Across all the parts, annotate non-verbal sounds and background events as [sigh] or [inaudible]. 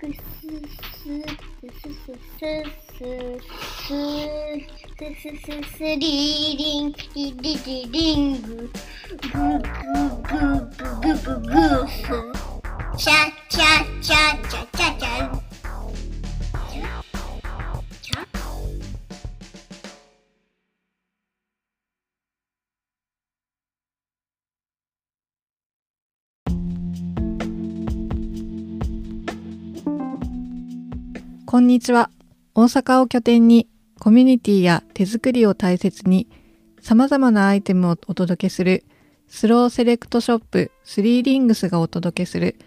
スリリンリリリリンググググググググースチャチャチャチャチャチャこんにちは。大阪を拠点にコミュニティや手作りを大切に様々なアイテムをお届けするスローセレクトショップスリングスがお届けする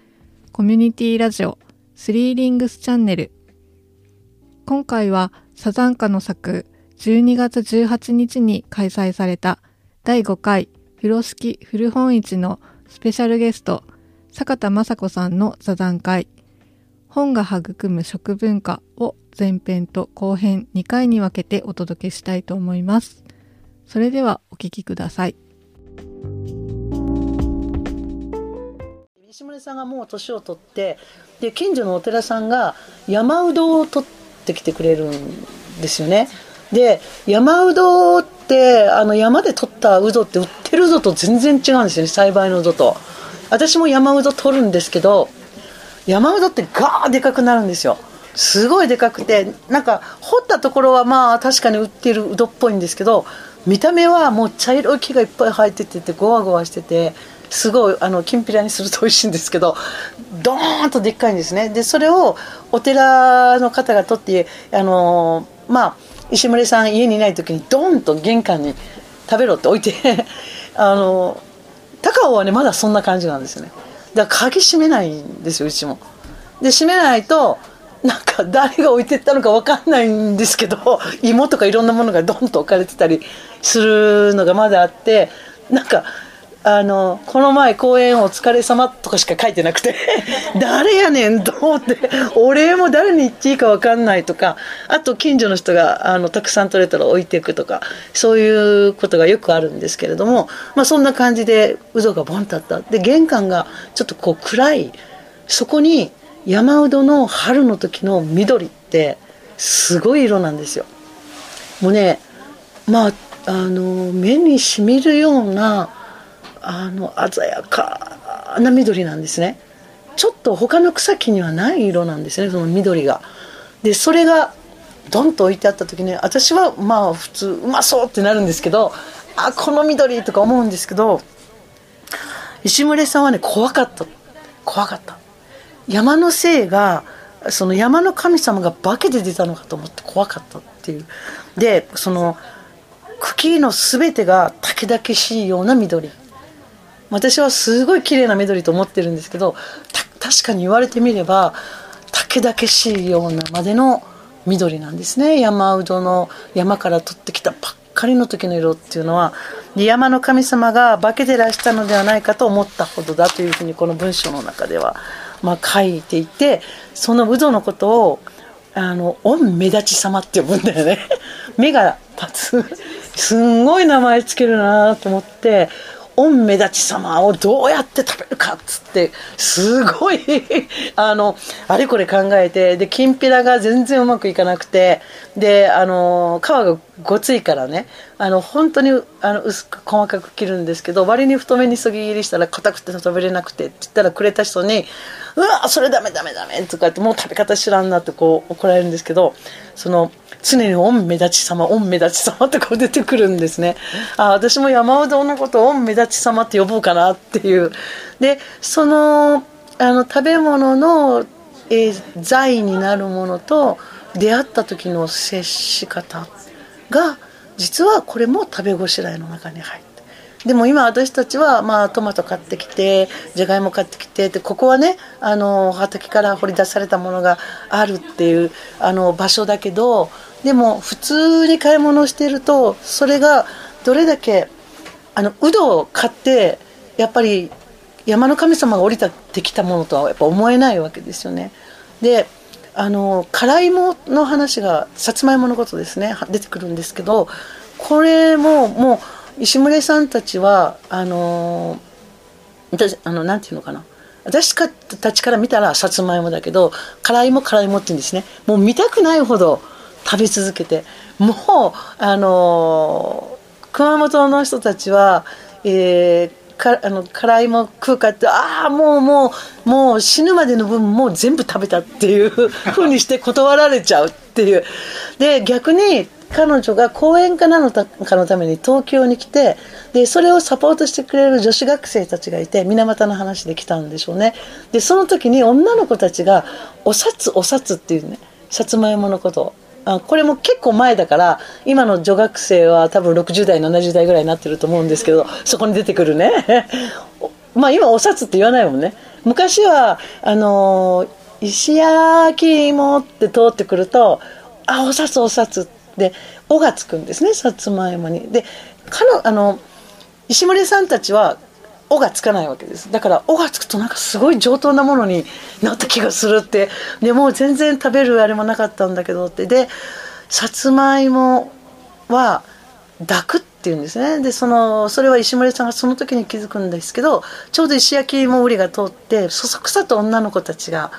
コミュニティラジオスリーリングスチャンネル。今回はサザンカの作12月18日に開催された第5回風呂敷古本市のスペシャルゲスト坂田雅子さんの座談会本が育む食文化を前編と後編2回に分けてお届けしたいと思います。それではお聞きください。石森さんがもう年を取ってで近所のお寺さんが山うどを取ってきてくれるんですよねで山うどってあの山で取ったうどって売ってるうどと全然違うんですよね栽培のうどと私も山うど取るんですけど山うどってガーでかくなるんですよ。すごいでかくてなんか掘ったところはまあ確かに売ってるうどっぽいんですけど見た目はもう茶色い木がいっぱい生えてててゴワゴワしててすごいあのきんぴらにすると美味しいんですけどドーンとでっかいんですね。でそれをお寺の方が取ってあのまあ石森さん家にいない時にドーンと玄関に食べろって置いて [laughs] あの高尾はねまだそんな感じなんですよね。だから鍵閉めないんですようちも。で閉めないとなんか誰が置いてったのか分かんないんですけど芋とかいろんなものがドンと置かれてたりするのがまだあってなんかあのこの前公演お疲れ様とかしか書いてなくて [laughs] 誰やねんと思ってお礼も誰に言っていいか分かんないとかあと近所の人があのたくさん取れたら置いていくとかそういうことがよくあるんですけれども、まあ、そんな感じでうどがボンとあった。で玄関がちょっとこう暗い。そこに山うどの春の時の緑ってすごい色なんですよ。もうねまああの目にしみるようなあの鮮やかな緑なんですね。ちょっと他の草木にはない色なんですねその緑が。でそれがドンと置いてあった時に私はまあ普通うまそうってなるんですけどあこの緑とか思うんですけど石森さんはね怖かった。怖かった。山の精がその山の神様が化けて出たのかと思って怖かったっていう。でその茎の全てが竹々しいような緑。私はすごい綺麗な緑と思ってるんですけど確かに言われてみれば竹々しいようなまでの緑なんですね。山うどの山から取ってきたばっかりの時の色っていうのは山の神様が化けてらしたのではないかと思ったほどだというふうにこの文章の中ではまあ、書いていてそのウドのことをあの御目立ち様って呼ぶんだよね。[laughs] 目が立つ。すんごい名前つけるなと思って御目立ち様をどうやって食べるかっつってすごい [laughs] あのあれこれ考えてできんぴらが全然うまくいかなくてであの皮がごついからね。あの本当にあの薄く細かく切るんですけど割に太めにそぎ切りしたら硬くて食べれなくてって言ったらくれた人に「うわそれダメダメダメ」とかってもう食べ方知らんなってこう怒られるんですけどその常に「御目立ち様御目立ち様」ってこう出てくるんですね。あ私も山うどんのことを御目立ち様って呼ぼうかなっていう。でそのあの食べ物の、えー、財になるものと出会った時の接し方が実はこれも食べごしらえの中に入ってでも今私たちはまあトマト買ってきてじゃがいも買ってきてでここはねあの畑から掘り出されたものがあるっていうあの場所だけどでも普通に買い物しているとそれがどれだけあのうどを買ってやっぱり山の神様が降りてきたものとはやっぱ思えないわけですよね。であの辛芋の話がさつまいものことですね出てくるんですけどこれももう石牟礼さんたちはあの私あのなんていうのかな。私たちから見たらさつまいもだけど辛いも辛いもって言うんですね。もう見たくないほど食べ続けてもうあの熊本の人たちは、えー、かあの辛いも食うかってああもうもうもう死ぬまでの分もう全部食べたっていう [laughs] ふうにして断られちゃうっていう。で逆に彼女が講演家なのかのために東京に来てでそれをサポートしてくれる女子学生たちがいて水俣の話で来たんでしょうね。でその時に女の子たちが「お札お札」っていうねさつまいものことをあこれも結構前だから今の女学生は多分60代70代ぐらいになってると思うんですけどそこに出てくるね。[laughs] まあ今お札って言わないもんね。昔はあの石焼き芋って通ってくるとあお札お札で「お」がつくんですねさつまいもに。でかのあの石森さんたちは「お」がつかないわけですだから「お」がつくとなんかすごい上等なものになった気がするって。でもう全然食べるあれもなかったんだけどって。でさつまいもは抱くっていうんですね。でそのそれは石森さんがその時に気づくんですけどちょうど石焼き芋売りが通ってそそくさと女の子たちが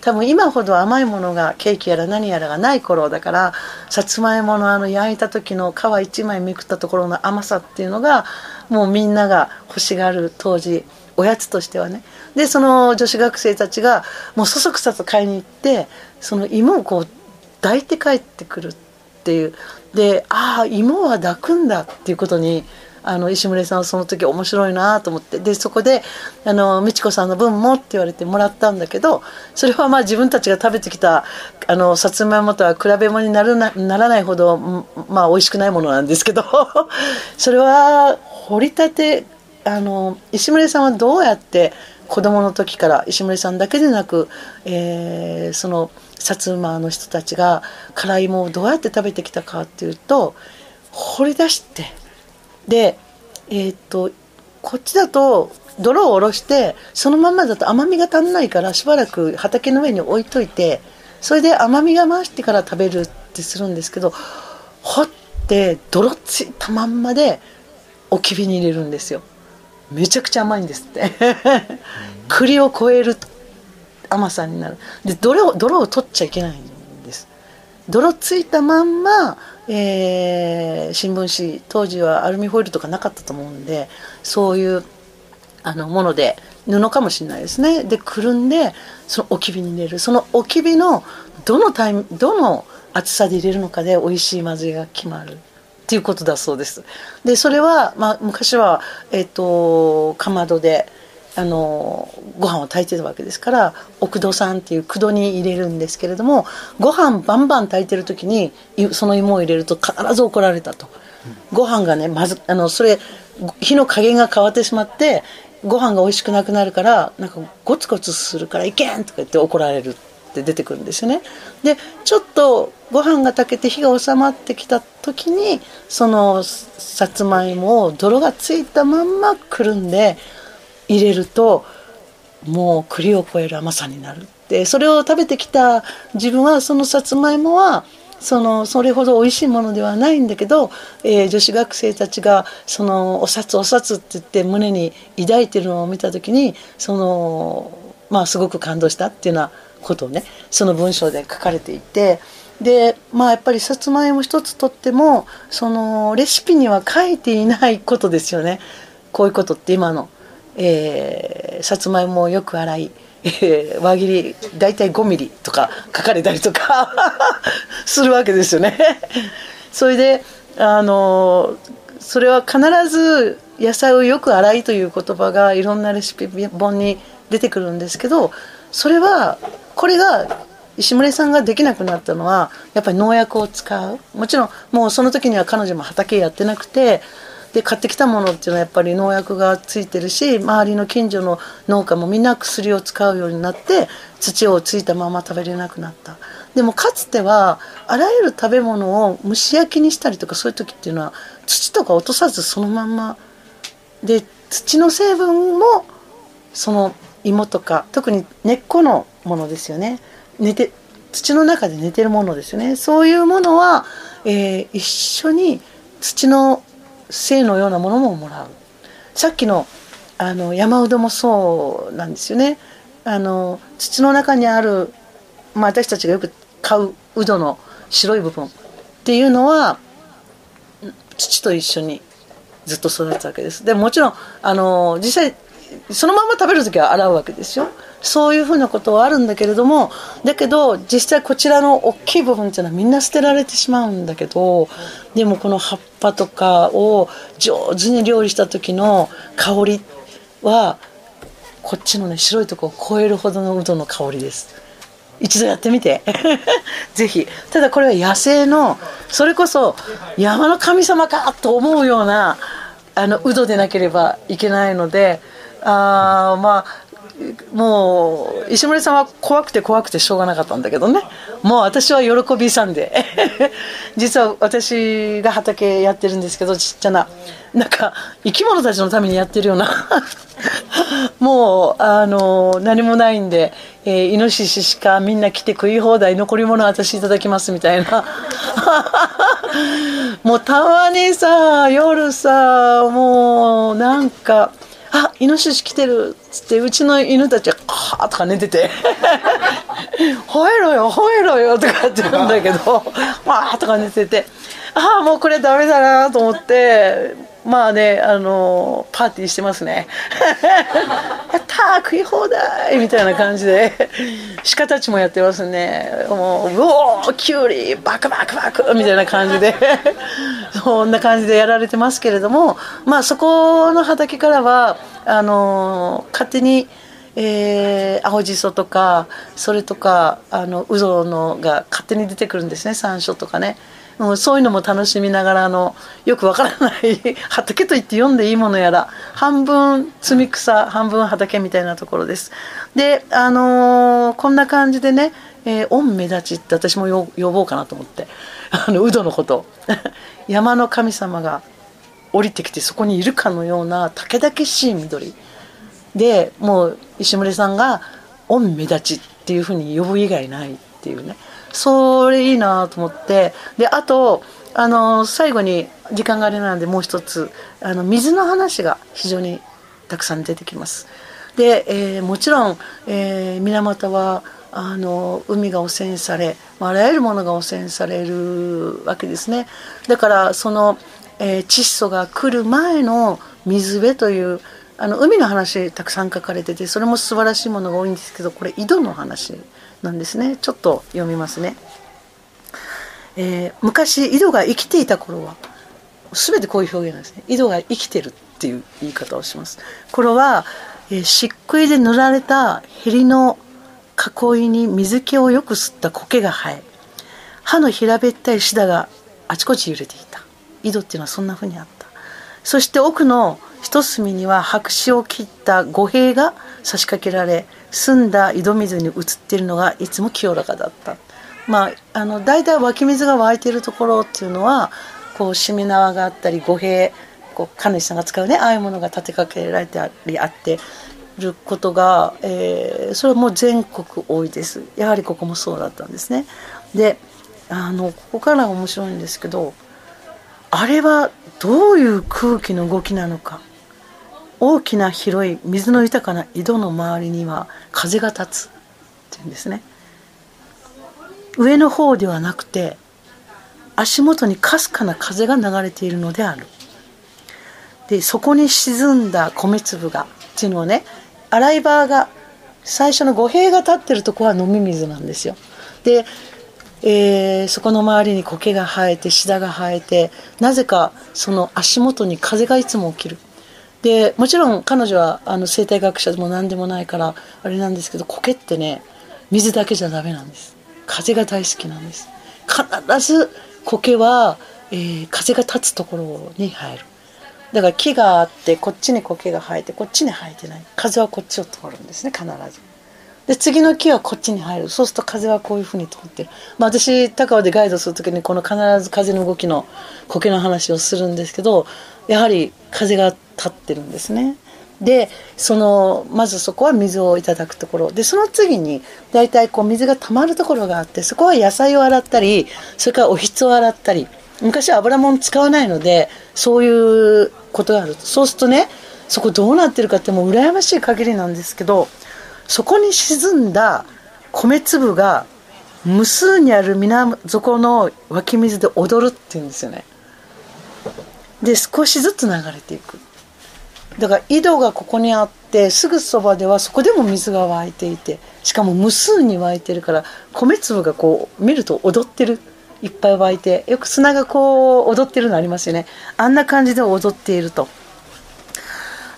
多分今ほど甘いものがケーキやら何やらがない頃だからさつまいものあの焼いた時の皮一枚めくったところの甘さっていうのがもうみんなが欲しがる当時おやつとしてはね。でその女子学生たちがもうそそくさと買いに行ってその芋をこう抱いて帰ってくるっていう。でああ芋は抱くんだっていうことにあの石村さんはその時面白いなと思って。でそこであの美智子さんの分もって言われてもらったんだけどそれはまあ自分たちが食べてきたあのさつまいもとは比べ物になるなならないほどまあ美味しくないものなんですけど。[laughs] それは掘り立てあの石村さんはどうやって子供の時から石森さんだけでなく、えー、その薩摩の人たちが辛いもをどうやって食べてきたかっていうと掘り出してでえー、っとこっちだと泥を下ろしてそのままだと甘みが足んないからしばらく畑の上に置いといてそれで甘みが増してから食べるってするんですけど掘って泥ついたまんまで置き火に入れるんですよ。めちゃくちゃ甘いんですって。[laughs] 栗を超える甘さになる。で泥を泥を取っちゃいけないんです。泥ついたまんまえー、新聞紙当時はアルミホイルとかなかったと思うんでそういうあのもので布かもしれないですね。でくるんでその置き火に入れる。その置き火のどのタイどの厚さで入れるのかで美味しいまずいが決まる。っていうことだそうです。でそれは、まあ、昔は、えーとかまどであのご飯を炊いてるわけですから奥戸さんっていう九度に入れるんですけれどもご飯バンバン炊いてる時にその芋を入れると必ず怒られたと、ご飯がねまずあのそれ火の加減が変わってしまってご飯が美味しくなくなるからなんかゴツゴツするからいけんとか言って怒られる。って出てくるんですよね。でちょっとご飯が炊けて火が収まってきた時にそのさつまいもを泥がついたまんまくるんで入れるともう栗を超える甘さになる。でそれを食べてきた自分はそのさつまいもはそのそれほど美味しいものではないんだけど、えー、女子学生たちがそのお札お札って言って胸に抱いてるのを見た時にそのまあすごく感動したっていうようなことをねその文章で書かれていてでまあやっぱりさつまいも一つとってもそのレシピには書いていないことですよねこういうことって今の。えー、さつまいもをよく洗い、えー、輪切り大体5ミリとか書かれたりとか [laughs] するわけですよね。それであのそれは必ず野菜をよく洗いという言葉がいろんなレシピ本に出てくるんですけどそれはこれが石森さんができなくなったのはやっぱり農薬を使う。もちろんもうその時には彼女も畑やってなくてで買ってきたものっていうのはやっぱり農薬がついてるし周りの近所の農家もみんな薬を使うようになって土をついたまま食べれなくなった。でもかつてはあらゆる食べ物を蒸し焼きにしたりとかそういう時っていうのは土とか落とさずそのまんま。で土の成分もその芋とか特に根っこのものですよね。寝て土の中で寝てるものですよね。そういうものは、えー、一緒に土の性のようなものももらう。さっきのあの山うどもそうなんですよね。あの土の中にある、まあ、私たちがよく買うウドの白い部分っていうのは土と一緒にずっと育つわけです。でもちろんあの実際そのまま食べる時は洗うわけですよそういうふうなことはあるんだけれどもだけど実際こちらの大きい部分っていうのはみんな捨てられてしまうんだけどでもこの葉っぱとかを上手に料理した時の香りはこっちのね白いとこを超えるほどのうどの香りです。一度やってみて。[laughs] ぜひ。ただこれは野生のそれこそ山の神様かと思うようなあのうどでなければいけないのであまあもう石森さんは怖くて怖くてしょうがなかったんだけどね。もう私は喜びさんで。[laughs] 実は私が畑やってるんですけどちっちゃななんか生き物たちのためにやってるような。[laughs] もうあの何もないんで、えー、イノシシしかみんな来て食い放題残り物私いただきますみたいな。[laughs] もうたまにさ夜さもうなんかあイノシシ来てるっつってうちの犬たちは「カー」とか寝てて「[laughs] 吠えろよ吠えろよ」とかって言うんだけど「[laughs] わー」とか寝てて。ああもうこれダメだなと思ってまあねあのパーティーしてますね。[laughs] やったー食い放題みたいな感じで。鹿たちもやってますね。もううおーきゅうりバクバクバクみたいな感じで。そんな感じでやられてますけれどもまあそこの畑からはあの勝手にえー、青じそとかそれとかあのうぞのが勝手に出てくるんですね山椒とかねもうそういうのも楽しみながらのよくわからない [laughs] 畑と言って読んでいいものやら半分摘み草半分畑みたいなところです。であのー、こんな感じでね「えー、御目立ち」って私も呼ぼうかなと思って [laughs] あのウドのこと。[laughs] 山の神様が降りてきてそこにいるかのような竹々しい緑。でもう石森さんが「御目立ち」っていうふうに呼ぶ以外ないっていうね。それいいなと思って。であとあの最後に時間があれなんでもう一つあの水の話が非常にたくさん出てきます。で、えー、もちろん、えー、水俣はあの海が汚染されあらゆるものが汚染されるわけですね。だからその、えー、窒素が来る前の水辺というあの海の話たくさん書かれててそれも素晴らしいものが多いんですけどこれ井戸の話。なんですね。ちょっと読みますね、えー、昔井戸が生きていた頃は全てこういう表現なんですね。井戸が生きてるっていう言い方をします。これは、えー、漆喰で塗られたヘリの囲いに水気をよく吸った苔が生え歯の平べったいシダがあちこち揺れていた。井戸っていうのはそんな風にあった。そして奥の一隅には白紙を切った五兵が差し掛けられ澄んだ井戸水に映っているのがいつも清らかだった。まああの大体湧き水が湧いているところっていうのはこうしめ縄があったり五兵こう神主さんが使うねああいうものが立てかけられてありあってることが、えー、それはもう全国多いです。やはりここもそうだったんですね。であのここからが面白いんですけどあれはどういう空気の動きなのか。大きな広い水の豊かな井戸の周りには風が立つっていうんですね。上の方ではなくて足元にかすかな風が流れているのである。でそこに沈んだ米粒がっていうのはね洗い場が最初の五平が立ってるとこは飲み水なんですよ。で、えー、そこの周りに苔が生えてシダが生えてなぜかその足元に風がいつも起きる。でもちろん彼女はあの生態学者でも何でもないからあれなんですけど苔ってね水だけじゃダメなんです。風が大好きなんです。必ず苔は、えー、風が立つところに生える。だから木があってこっちに苔が生えてこっちに生えてない。風はこっちを通るんですね必ず。で次の木はこっちに入る。そうすると風はこういうふうに通ってる、まあ、私高尾でガイドする時にこの必ず風の動きの苔の話をするんですけどやはり風が立ってるんですね。でそのまずそこは水をいただくところ。でその次に大体こう水が溜まるところがあってそこは野菜を洗ったりそれからおひつを洗ったり。昔は油もん使わないのでそういうことがある。そうするとねそこどうなってるかってもう羨ましい限りなんですけどそこに沈んだ米粒が無数にある水底の湧き水で踊るっていうんですよね。で少しずつ流れていく。だから井戸がここにあってすぐそばではそこでも水が湧いていてしかも無数に湧いてるから米粒がこう見ると踊ってる。いっぱい湧いてよく砂がこう踊ってるのありますよね。あんな感じで踊っていると。っ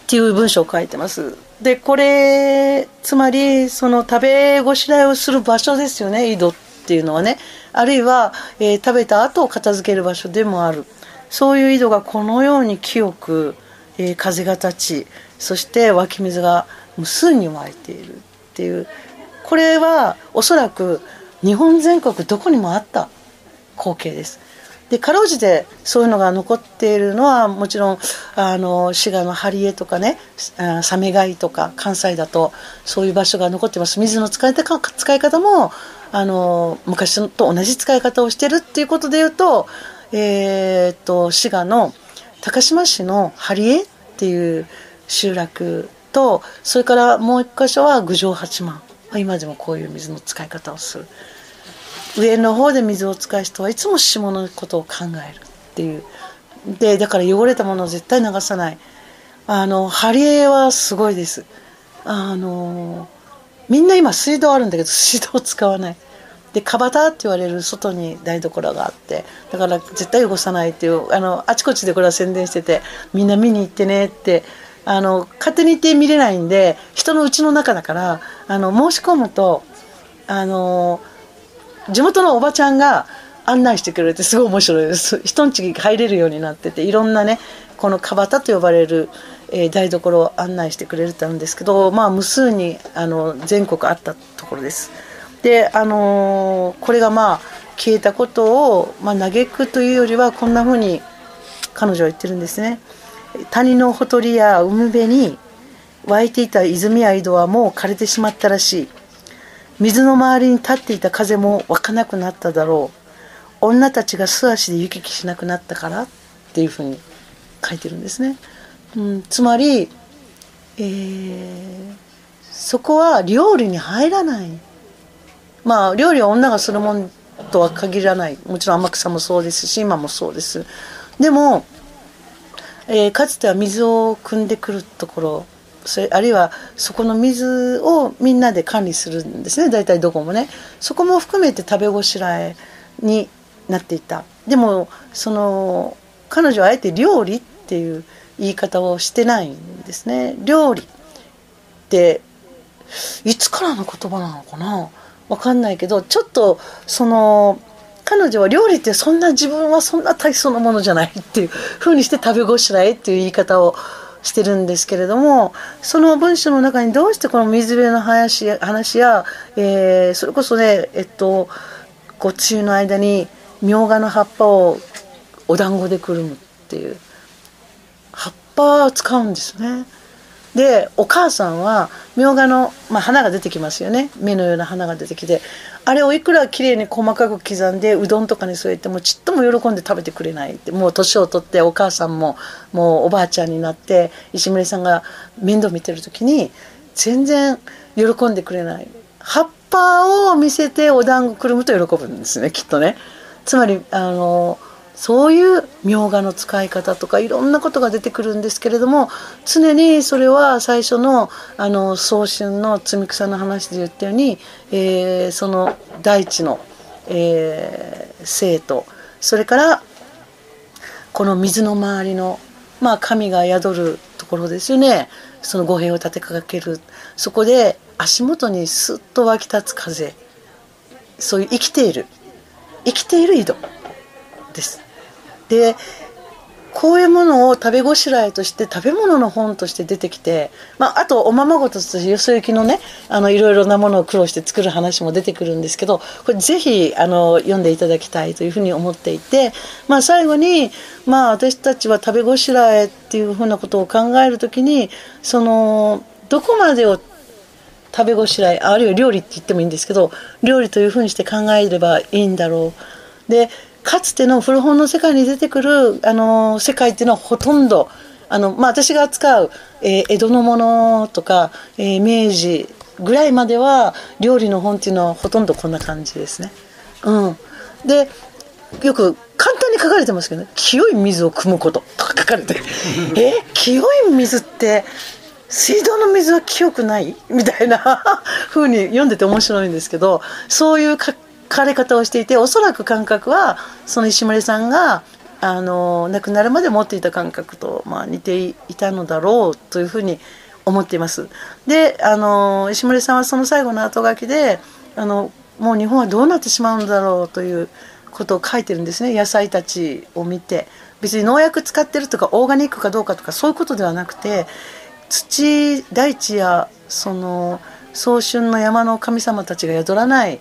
ていう文章を書いてます。でこれつまりその食べごしらえをする場所ですよね。井戸っていうのはね。あるいは、えー、食べた後を片付ける場所でもある。そういう井戸がこのように清く、えー、風が立ちそして湧き水が無数に湧いているっていうこれはおそらく日本全国どこにもあった光景です。でかろうじてそういうのが残っているのはもちろんあの滋賀の針江とかねサメ貝とか関西だとそういう場所が残ってます水の使い使い方もあの昔と同じ使い方をしてるっていうことで言うと,、えー、っと滋賀の高島市の針江っていう集落とそれからもう一箇所は郡上八幡。今でもこういう水の使い方をする。上の方で水を使う人はいつも下のことを考えるっていう。でだから汚れたものを絶対流さない。あの張り絵はすごいです。あのみんな今水道あるんだけど水道を使わない。でカバタって言われる外に台所があってだから絶対汚さないっていうあのあちこちでこれは宣伝しててみんな見に行ってねってあの勝手に行って見れないんで人のうちの中だからあの申し込むとあの地元のおばちゃんが案内してくれてすごい面白いです。人んち入れるようになってていろんなねこのかばたと呼ばれる、えー、台所を案内してくれるってあるんですけどまあ無数にあの全国あったところです。であのー、これがまあ消えたことを、まあ、嘆くというよりはこんな風に彼女は言ってるんですね。谷のほとりや海辺に湧いていた泉や井戸はもう枯れてしまったらしい。水の周りに立っていた風も湧かなくなっただろう。女たちが素足で行き来しなくなったからっていうふうに書いてるんですね、うん、つまり、えー、そこは料理に入らない。まあ料理は女がするもんとは限らない。もちろん天草もそうですし今もそうです。でも、えー、かつては水を汲んでくるところそれあるいはそこの水をみんなで管理するんですね。大体どこもね。そこも含めて食べごしらえになっていた。でもその彼女はあえて料理っていう言い方をしてないんですね。料理っていつからの言葉なのかな。わかんないけどちょっとその彼女は料理ってそんな自分はそんな大層なものじゃないっていうふうにして食べごしらえっていう言い方をしてるんですけれどもその文章の中にどうしてこの水辺の話話や、えー、それこそねえっとこう梅雨の間にみょうがの葉っぱをお団子でくるむっていう葉っぱを使うんですね。でお母さんはみょうがの、まあ、花が出てきますよね。目のような花が出てきて。あれをいくらきれいに細かく刻んでうどんとかに添えてもちっとも喜んで食べてくれないって。もう年を取ってお母さんももうおばあちゃんになって石森さんが面倒見てる時に全然喜んでくれない。葉っぱを見せてお団子くるむと喜ぶんですねきっとね。つまりあのそういうみょうがの使い方とかいろんなことが出てくるんですけれども常にそれは最初のあの早春の摘み草の話で言ったように、えー、その大地の、えー、生とそれからこの水の周りの、まあ、神が宿るところですよね。その語弊を立てかける。そこで足元にスッと湧き立つ風。そういう生きている。生きている井戸。です。でこういうものを食べごしらえとして食べ物の本として出てきて、まあ、あとおままごととしてよそ行きのねあのいろいろなものを苦労して作る話も出てくるんですけどこれぜひあの読んでいただきたいというふうに思っていて、まあ、最後に、まあ、私たちは食べごしらえっていうふうなことを考える時にそのどこまでを食べごしらえあるいは料理って言ってもいいんですけど料理というふうにして考えればいいんだろう。でかつての古本の世界に出てくるあの世界っていうのはほとんどあの、まあ、私が扱う、えー、江戸のものとか、えー、明治ぐらいまでは料理の本っていうのはほとんどこんな感じですね。うん、でよく簡単に書かれてますけどね「清い水を汲むこと」とか書かれて。[laughs] え？清い水って水道の水は清くない？みたいな風に読んでて面白いんですけどそういう書かれ方をしていておそらく感覚はその石森さんがあの亡くなるまで持っていた感覚と、まあ、似ていたのだろうというふうに思っています。であの石森さんはその最後の後書きであのもう日本はどうなってしまうんだろうということを書いてるんですね野菜たちを見て別に農薬使ってるとかオーガニックかどうかとかそういうことではなくて土大地やその早春の山の神様たちが宿らない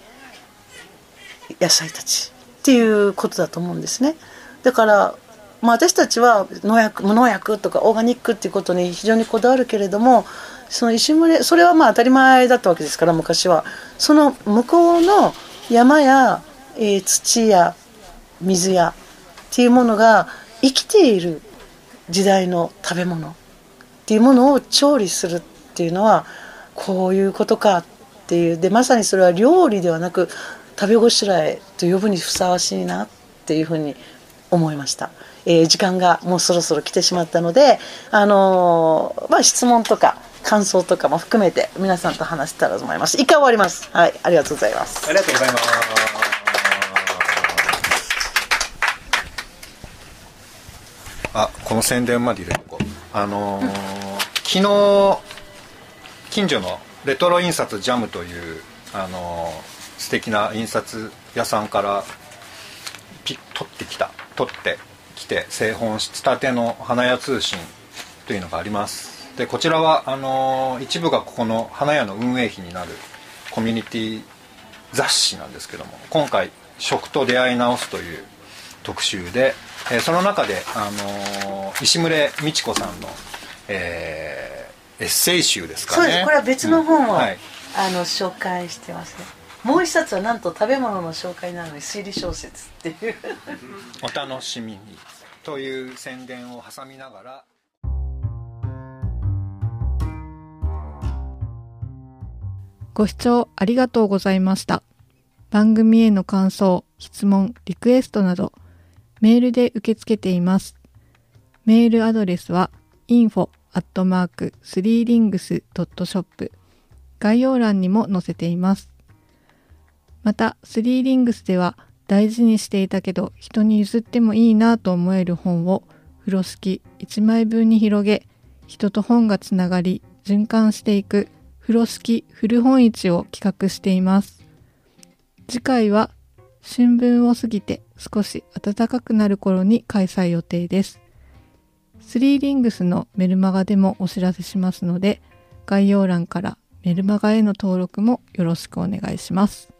野菜たちっていうことだと思うんですね。だから、まあ、私たちは農薬無農薬とかオーガニックっていうことに非常にこだわるけれどもその石群れそれはまあ当たり前だったわけですから昔は。その向こうの山やえー、土や水やっていうものが生きている時代の食べ物っていうものを調理するっていうのはこういうことかっていう。でまさにそれは料理ではなく食べごしらえと呼ぶにふさわしいなっていうふうに思いました、えー、時間がもうそろそろ来てしまったので、あのー、まあ、質問とか感想とかも含めて皆さんと話せたらと思います。一回終わります。はいありがとうございますありがとうございます。あこの宣伝まで入れとこう。あのー、昨日近所のレトロ印刷ジャムというあのー、素敵な印刷屋さんからピ取ってきた取ってきて製本したての花屋通信というのがあります。でこちらはあのー、一部がここの花屋の運営費になるコミュニティ雑誌なんですけども今回「食と出会い直す」という特集でえー、その中で、あのー、石牟美智子さんの、えー、エッセイ集ですかね。そうです。これは別の本を、うん。はい、あの紹介してます。ねもう一冊はなんと食べ物の紹介なのに推理小説っていうお楽しみにという宣伝を挟みながらご視聴ありがとうございました番組への感想質問リクエストなどメールで受け付けています。メールアドレスは info.3rings.shop 概要欄にも載せています。また、3 rings では大事にしていたけど人に譲ってもいいなと思える本を風呂敷1枚分に広げ、人と本がつながり循環していく風呂敷古本市を企画しています。次回は春分を過ぎて少し暖かくなる頃に開催予定です。スリーリングスのメルマガでもお知らせしますので、概要欄からメルマガへの登録もよろしくお願いします。